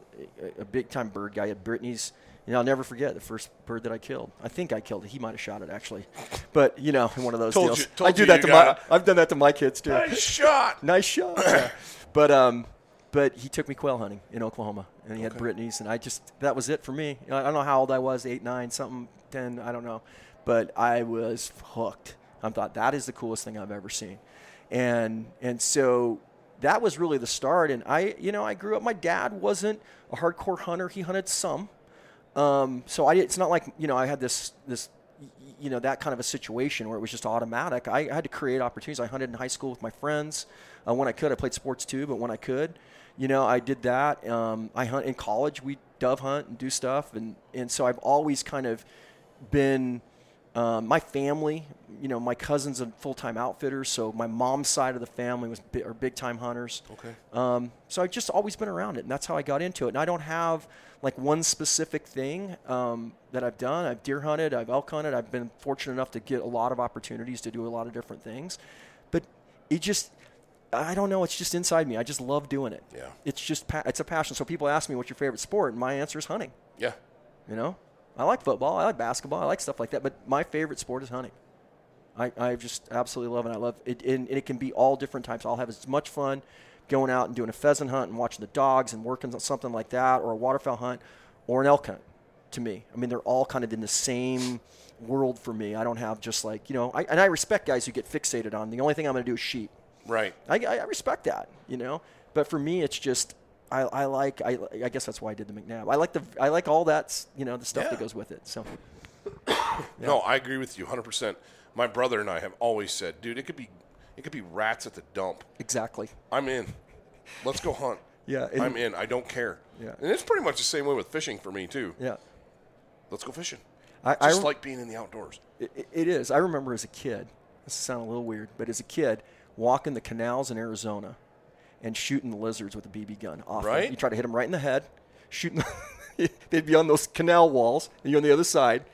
a, a big time bird guy. He had Brittany's. You know, I'll never forget the first bird that I killed. I think I killed it. He might have shot it actually, but you know, in one of those
Told
deals.
you- told
I do that to my.
it.
I've done that to my kids too.
Nice shot.
nice shot. Yeah. but um, but he took me quail hunting in Oklahoma, and he had Brittany's, and I just that was it for me. You know, I don't know how old I was, eight, nine, something, ten, I don't know, but I was hooked. I thought that is the coolest thing I've ever seen, and and so that was really the start. And I, you know, I grew up. My dad wasn't a hardcore hunter. He hunted some. Um, so I, it's not like you know I had this this you know that kind of a situation where it was just automatic. I, I had to create opportunities. I hunted in high school with my friends uh, when I could. I played sports too, but when I could, you know, I did that. Um, I hunt in college. We dove hunt and do stuff, and and so I've always kind of been um, my family. You know, my cousins are full time outfitters, so my mom's side of the family was bi- are big time hunters.
Okay.
Um, so I've just always been around it, and that's how I got into it. And I don't have like one specific thing um, that I've done. I've deer hunted, I've elk hunted. I've been fortunate enough to get a lot of opportunities to do a lot of different things. But it just, I don't know. It's just inside me. I just love doing it.
Yeah.
It's just, pa- it's a passion. So people ask me, "What's your favorite sport?" And my answer is hunting.
Yeah.
You know, I like football, I like basketball, I like stuff like that. But my favorite sport is hunting. I, I just absolutely love it. I love it, and, and it can be all different types. I'll have as much fun going out and doing a pheasant hunt and watching the dogs and working on something like that, or a waterfowl hunt, or an elk hunt. To me, I mean, they're all kind of in the same world for me. I don't have just like you know, I, and I respect guys who get fixated on the only thing I'm going to do is sheep.
Right.
I, I, I respect that, you know. But for me, it's just I, I like I, I guess that's why I did the McNabb. I like the I like all that you know the stuff
Yeah.
that goes with it. So
No, I agree with you 100%. My brother and I have always said, dude, it could be it could be rats at the dump.
exactly.
I'm in. Let's go hunt.
Yeah, and-
I'm in. I don't care.
Yeah.
And it's pretty much the same way with fishing for me too.
Yeah.
Let's go fishing.
I, I
Just
rem-
like being in the outdoors.
It, it is. I remember as a kid. This sounds a little weird, but as a kid, walking the canals in Arizona and shooting the lizards with a BB gun. Off.
Right.
You try to hit them right in the head, shooting. they'd be on those canal walls, and you're on the other side.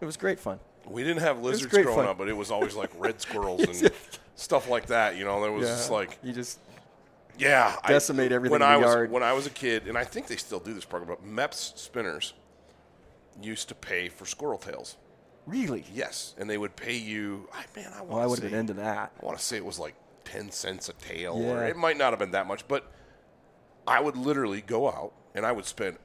It was great fun.
We didn't have lizards growing
fun.
up, but it was always like red squirrels and stuff like that. You know, there was just like
you just
Yeah,
Decimate
I,
everything
When
in the
I was
yard.
when I was a kid, and I think they still do this program, but Mepps spinners used to pay for squirrel tails.
really.
Yes, and they would pay you. I man, I want.
Well, I would have been into that.
I want to say it was like ten cents a tail,
Yeah.
or it might not have been that much, but I would literally go out and I would spend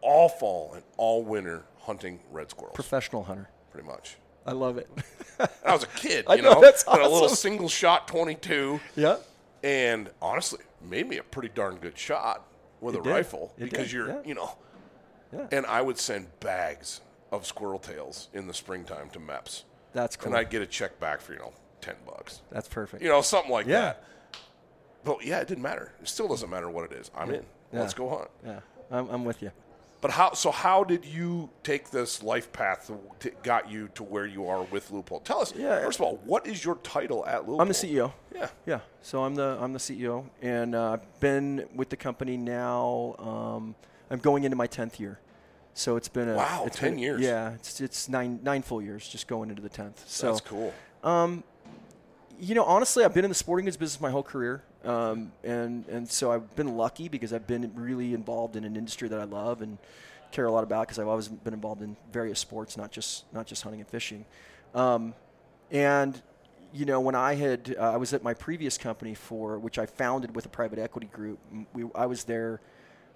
all fall and all winter hunting red squirrels,
Professional hunter.
pretty much.
I love it.
I was a kid,
I
you
know,
know,
that's
had a little single shot twenty two.
yeah.
and honestly made me a pretty darn good shot with
It
a
did.
rifle
It
because
did,
you're
yeah.
you know
Yeah.
and i would send bags of squirrel tails in the springtime to Mepps
That's cool.
and i'd get a check back for you know 10 bucks
That's perfect.
you know something like
Yeah.
that but yeah it didn't matter it still doesn't matter what it is i'm in let's go hunt
Yeah. I'm, I'm with you.
but how so how did you take this life path that got you to where you are with Leupold tell us
Yeah.
first of all what is your title at Leupold
I'm the CEO.
yeah
Yeah, so I'm the I'm the CEO, and uh, I've been with the company now. Um, I'm going into my tenth year, so it's been a
Wow,
it's
10
been-
years.
Yeah, it's it's nine nine full years, just going into the tenth. So
that's cool
you know, honestly, I've been in the sporting goods business my whole career, um, and and so I've been lucky because I've been really involved in an industry that I love and care a lot about because I've always been involved in various sports, not just not just hunting and fishing. Um, and you know, when I had uh, I was at my previous company for which I founded with a private equity group. We, I was there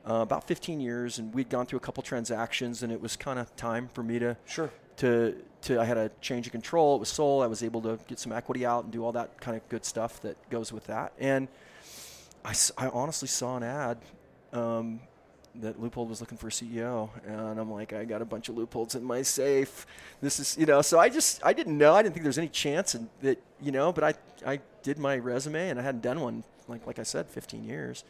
uh, about 15 years, and we'd gone through a couple transactions, and it was kind of time for me to
sure
to to I had a change of control. It was sold. I was able to get some equity out and do all that kind of good stuff that goes with that. And I honestly saw an ad um, that Leupold was looking for a CEO, and I'm like, I got a bunch of Leupolds in my safe. This is you know, so I just I didn't know. I didn't think there was any chance in, that you know, but I I did my resume and I hadn't done one like like I said, 15 years.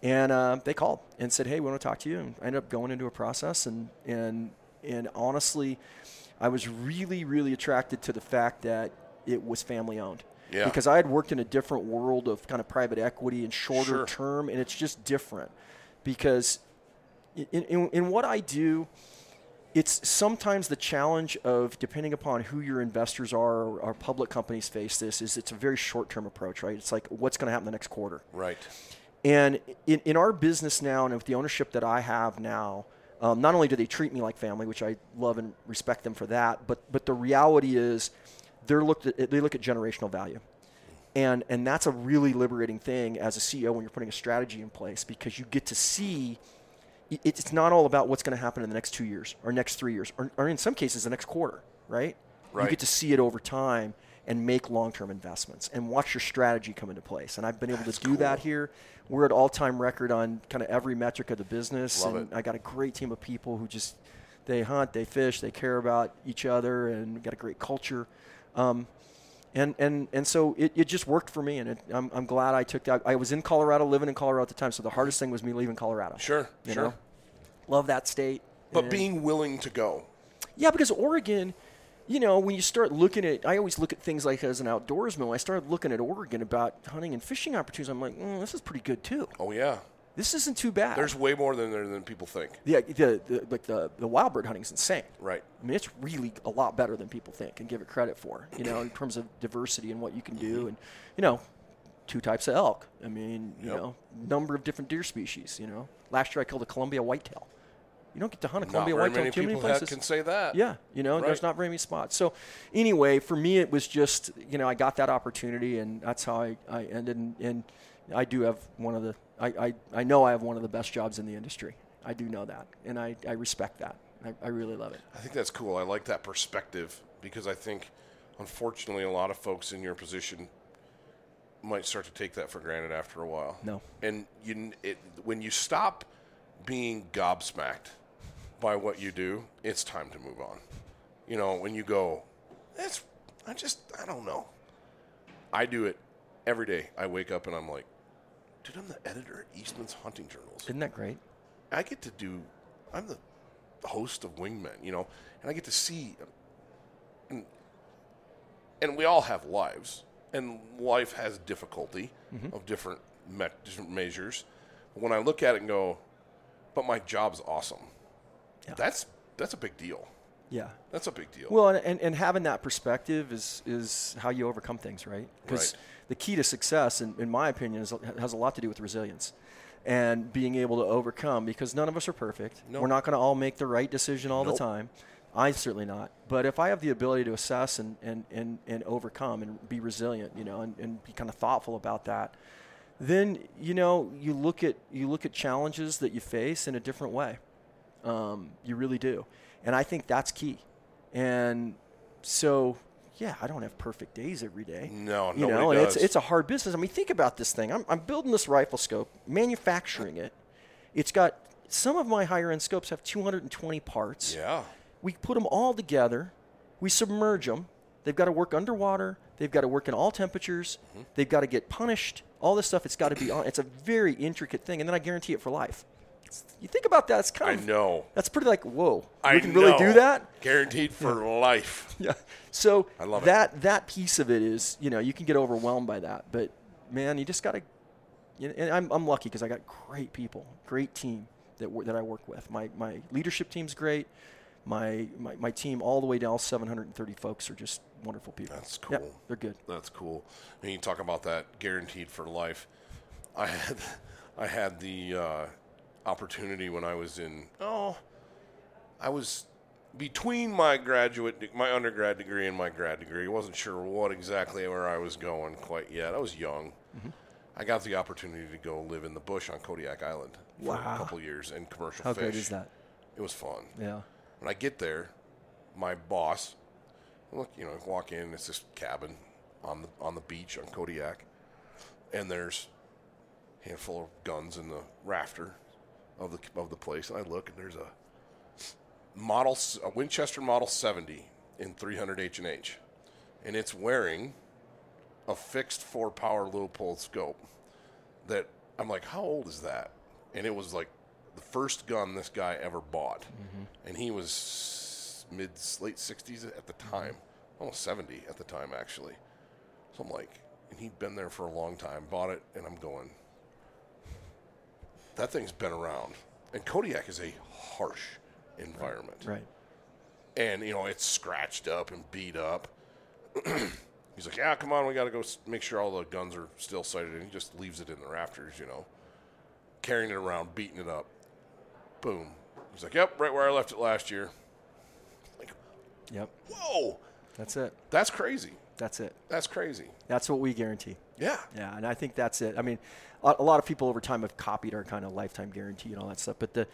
And uh, they called and said, "Hey, we want to talk to you." And I ended up going into a process, and and and honestly, I was really really attracted to the fact that it was family owned.
Yeah.
Because I had worked in a different world of kind of private equity and shorter
Sure.
term, and it's just different. Because in, in, in what I do, it's sometimes the challenge of depending upon who your investors are or, or public companies face this is it's a very short term approach, right? It's like what's going to happen the next quarter.
right
And in, in our business now, and with the ownership that I have now, um, not only do they treat me like family, which I love and respect them for that, but but the reality is, they're looked at, they look at generational value, and and that's a really liberating thing as a CEO when you're putting a strategy in place because you get to see. it- It's not all about what's going to happen in the next two years or next three years, or, or in some cases the next quarter, right? You get to see it over time and make long-term investments and watch your strategy come into place. And I've been able to do that here. We're at all-time record on kind of every metric of the business,
Love
and
it.
I got a great team of people who just they hunt, they fish, they care about each other, and we got a great culture. Um, and and and so it, it just worked for me, and it, I'm, I'm glad I took that. I was in Colorado, living in Colorado at the time, so the hardest thing was me leaving Colorado.
Sure,
you
sure.
know, love that state.
But being willing to go.
yeah, because Oregon, you know, when you start looking at, I always look at things like as an outdoorsman. When I started looking at Oregon about hunting and fishing opportunities, I'm like, mm, this is pretty good too.
Oh yeah.
This isn't too bad.
There's way more than there than people think.
yeah, the, the like the the wild bird hunting is insane.
Right.
I mean, it's really a lot better than people think and give it credit for. You know, in terms of diversity and what you can do, and you know, two types of elk. I mean, you
Yep.
know, number of different deer species. You know, last year I killed a Columbia whitetail. You don't get to hunt a Columbia
very
whitetail
many
too many places.
can say that.
Yeah, you know, there's not very many spots. So, anyway, for me, it was just you know I got that opportunity, and that's how I, I ended. And, and I do have one of the I, I, I know I have one of the best jobs in the industry. I do know that, and I, I respect that. I, I really love it.
I think that's cool. I like that perspective because I think, unfortunately, a lot of folks in your position might start to take that for granted after a while.
No.
And you, it, when you stop being gobsmacked by what you do, it's time to move on. You know, when you go, that's, I just, I don't know. I do it every day. I wake up and I'm like, dude, I'm the editor at Eastman's Hunting Journals.
Isn't that great?
I get to do, I'm the host of Wingmen, you know, and I get to see, and, and we all have lives, and life has difficulty mm-hmm. of different, me- different measures. But when I look at it and go, but my job's awesome,
Yeah.
that's that's a big deal.
Yeah.
That's a big deal.
Well, and, and, and having that perspective is, is how you overcome things, right? Because
Right.
the key to success, in, in my opinion, is, has a lot to do with resilience and being able to overcome because none of us are perfect.
No.
We're not going to all make the right decision all
Nope.
the time. I certainly not. But if I have the ability to assess and, and, and, and overcome and be resilient, you know, and, and be kind of thoughtful about that, then you know you look at you look at challenges that you face in a different way. Um, you really do, and I think that's key. And so, yeah, I don't have perfect days every day.
No, no, no.
you know, and it's it's a hard business. I mean, think about this thing. I'm I'm building this rifle scope, manufacturing it. It's got some of my higher end scopes have 220 parts.
yeah.
We put them all together. We submerge them. They've got to work underwater. They've got to work in all temperatures.
Mm-hmm.
They've got to get punished. All this stuff. It's got to be on. It's a very intricate thing, and then I guarantee it for life. You think about that. It's kind
I
of
know.
That's pretty like whoa.
I
we can really do that.
Guaranteed for life.
Yeah. So
I love it.
that that piece of it is you know you can get overwhelmed by that, but man, you just got to. You know, and I'm I'm lucky because I got great people, great team that that I work with. My my leadership team's great. My, my my team all the way down 730 folks are just wonderful people.
That's
Yep,
cool.
they're good.
That's cool. And you talk about that guaranteed for life. I had I had the uh, opportunity when I was in oh I was between my graduate my undergrad degree and my grad degree. I wasn't sure what exactly where I was going quite yet. I was young.
Mm-hmm.
I got the opportunity to go live in the bush on Kodiak Island for
Wow.
a couple years and commercial
How
fish.
great is that?
It was fun.
Yeah.
When I get there, my boss, look, you know, I walk in. It's this cabin on the on the beach on Kodiak, and there's a handful of guns in the rafter of the of the place. And I look, and there's a model, a Winchester Model 70 in 300 H and H, and it's wearing a fixed four power Leupold scope. That I'm like, how old is that? And it was like the first gun this guy ever bought, mm-hmm. and he was mid late 60s at the mm-hmm. time, almost 70 at the time actually. So I'm like, and he'd been there for a long time, bought it, and I'm going, that thing's been around. And Kodiak is a harsh environment
Right.
and you know it's scratched up and beat up. He's like, "Yeah, come on, we got to go s- make sure all the guns are still sighted." And he just leaves it in the rafters, you know, carrying it around, beating it up. Boom. He's like, "Yep, right where I left it last year." Like,
Yep.
whoa,
That's it.
that's crazy.
That's it.
That's crazy.
That's what we guarantee.
Yeah.
Yeah, and I think that's it. I mean, a, a lot of people over time have copied our kind of lifetime guarantee and all that stuff, but the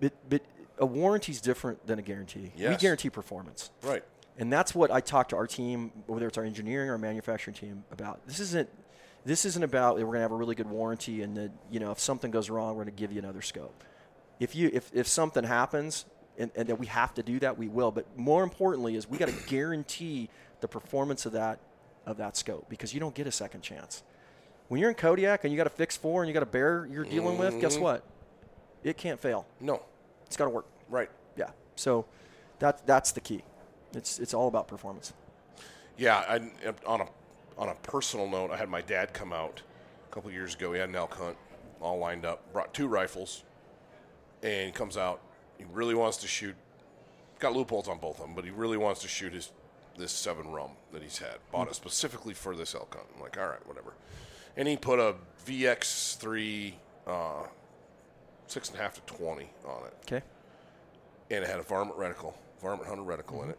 but, but a warranty is different than a guarantee. We guarantee performance.
Right.
And that's what I talk to our team, whether it's our engineering or our manufacturing team, about. This isn't this isn't about we're going to have a really good warranty and that you know if something goes wrong, we're going to give you another scope. If you if, if something happens and, and that we have to do that, we will. But more importantly, is we got to guarantee the performance of that of that scope because you don't get a second chance. When you're in Kodiak and you got a fix four and you got a bear you're dealing with, guess mm-hmm. what? It can't fail.
No.
It's got to work.
Right.
Yeah. So that that's the key. It's it's all about performance.
Yeah, I, on a on a personal note, I had my dad come out a couple years ago. He had an elk hunt all lined up, brought two rifles, and he comes out. He really wants to shoot. Got Leupolds on both of them, but he really wants to shoot his this seven rum that he's had. Bought it specifically for this elk hunt. I'm like, all right, whatever. And he put a VX3 uh, six and a half to twenty on it
Okay.
and it had a varmint reticle, varmint hunter reticle in it.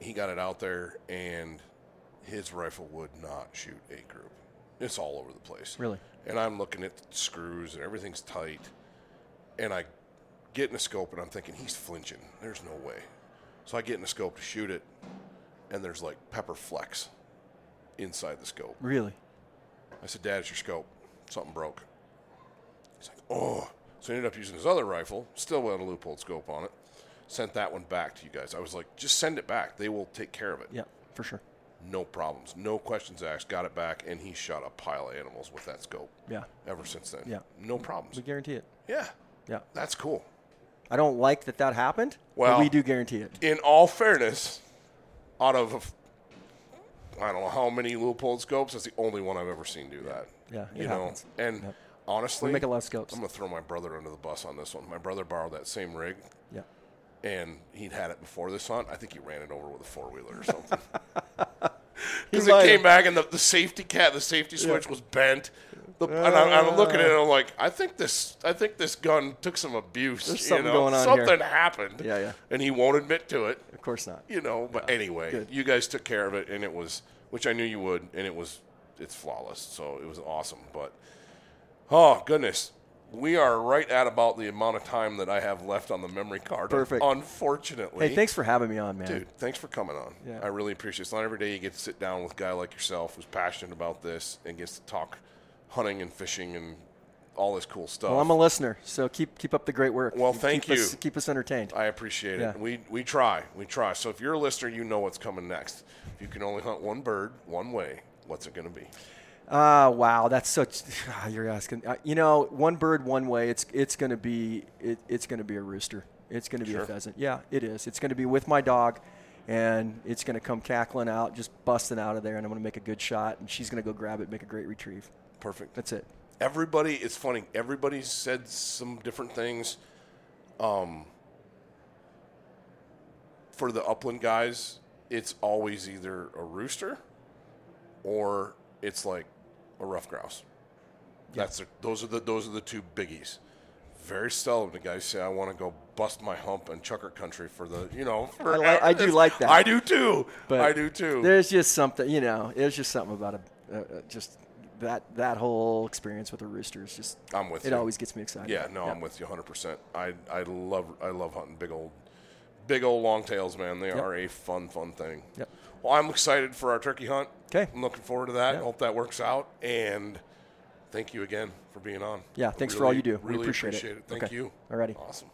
He got it out there, and his rifle would not shoot a group. It's all over the place.
Really?
And I'm looking at the screws, and everything's tight. And I get in the scope, and I'm thinking he's flinching. There's no way. So I get in the scope to shoot it, and there's like pepper flecks inside the scope.
Really?
I said, Dad, it's your scope. Something broke. He's like, oh. So he ended up using his other rifle, still had a Leupold scope on it. Sent that one back to you guys. I was like, just send it back. They will take care of it.
Yeah, for sure.
No problems. No questions asked. Got it back, and he shot a pile of animals with that scope.
Yeah.
Ever since then.
Yeah.
No problems.
We guarantee it.
Yeah.
Yeah.
That's cool.
I don't like that that happened,
Well-
we do guarantee it.
In all fairness, out of I don't know how many Leupold scopes, that's the only one I've ever seen do that.
Yeah,
you know. And
Yep.
honestly,
We make a lot of scopes.
I'm gonna throw my brother under the bus on this one. My brother borrowed that same rig,
Yeah.
and he'd had it before this hunt. I think he ran it over with a four wheeler or something. Because it came back and the, the safety cat, the safety switch was bent. The, and I'm, I'm looking at it, and I'm like, I think this, I think this gun took some abuse.
There's
you
something
know?
going on here.
Something happened.
Yeah, yeah.
And he won't admit to it,
Of course not.
you know. But anyway,
good.
you guys took care of it, and it was, which I knew you would, and it was, it's flawless. So it was awesome. But oh goodness, we are right at about the amount of time that I have left on the memory card.
Perfect.
Unfortunately,
Hey, thanks for having me on, man.
Dude, thanks for coming on.
Yeah.
I really appreciate it. It's not every day you get to sit down with a guy like yourself who's passionate about this and gets to talk hunting and fishing and all this cool stuff.
Well, I'm a listener, so keep keep up the great work.
Well,
Keep
thank
us-
you.
keep us entertained.
I appreciate
Yeah.
it. We we try. We try. So if you're a listener, you know what's coming next. If you can only hunt one bird one way, what's it going to be?
Ah, wow, that's such. you're asking. Uh, you know, one bird, one way. It's it's going to be it, it's going to be a rooster. It's going to be
Sure.
a pheasant. Yeah, it is. It's going to be with my dog, and it's going to come cackling out, just busting out of there, and I'm going to make a good shot, and she's going to go grab it, make a great retrieve.
Perfect.
That's it.
everybody it's funny everybody said some different things um, for the upland guys it's always either a rooster or it's like a ruffed grouse that's the, those are the those are the two biggies very seldom do guys say i want to go bust my hump in chukar country for the you know for,
I li- I do like that.
i do too
But
i do too
There's just something, you know. There's just something about a, uh, just that that whole experience with the Roosters just.
I'm with
it
you.
always gets me excited.
Yeah, no, I'm with you 100%. I I love I love hunting big old big old long tails, man. They
Yep.
are a fun fun thing.
Yep.
Well, I'm excited for our turkey hunt.
Okay.
I'm looking forward to that.
Yeah.
Hope that works out and thank you again for being on.
Yeah, thanks for all you do. We
Really
appreciate it.
it. Thank
Okay.
you.
Alrighty.
Awesome.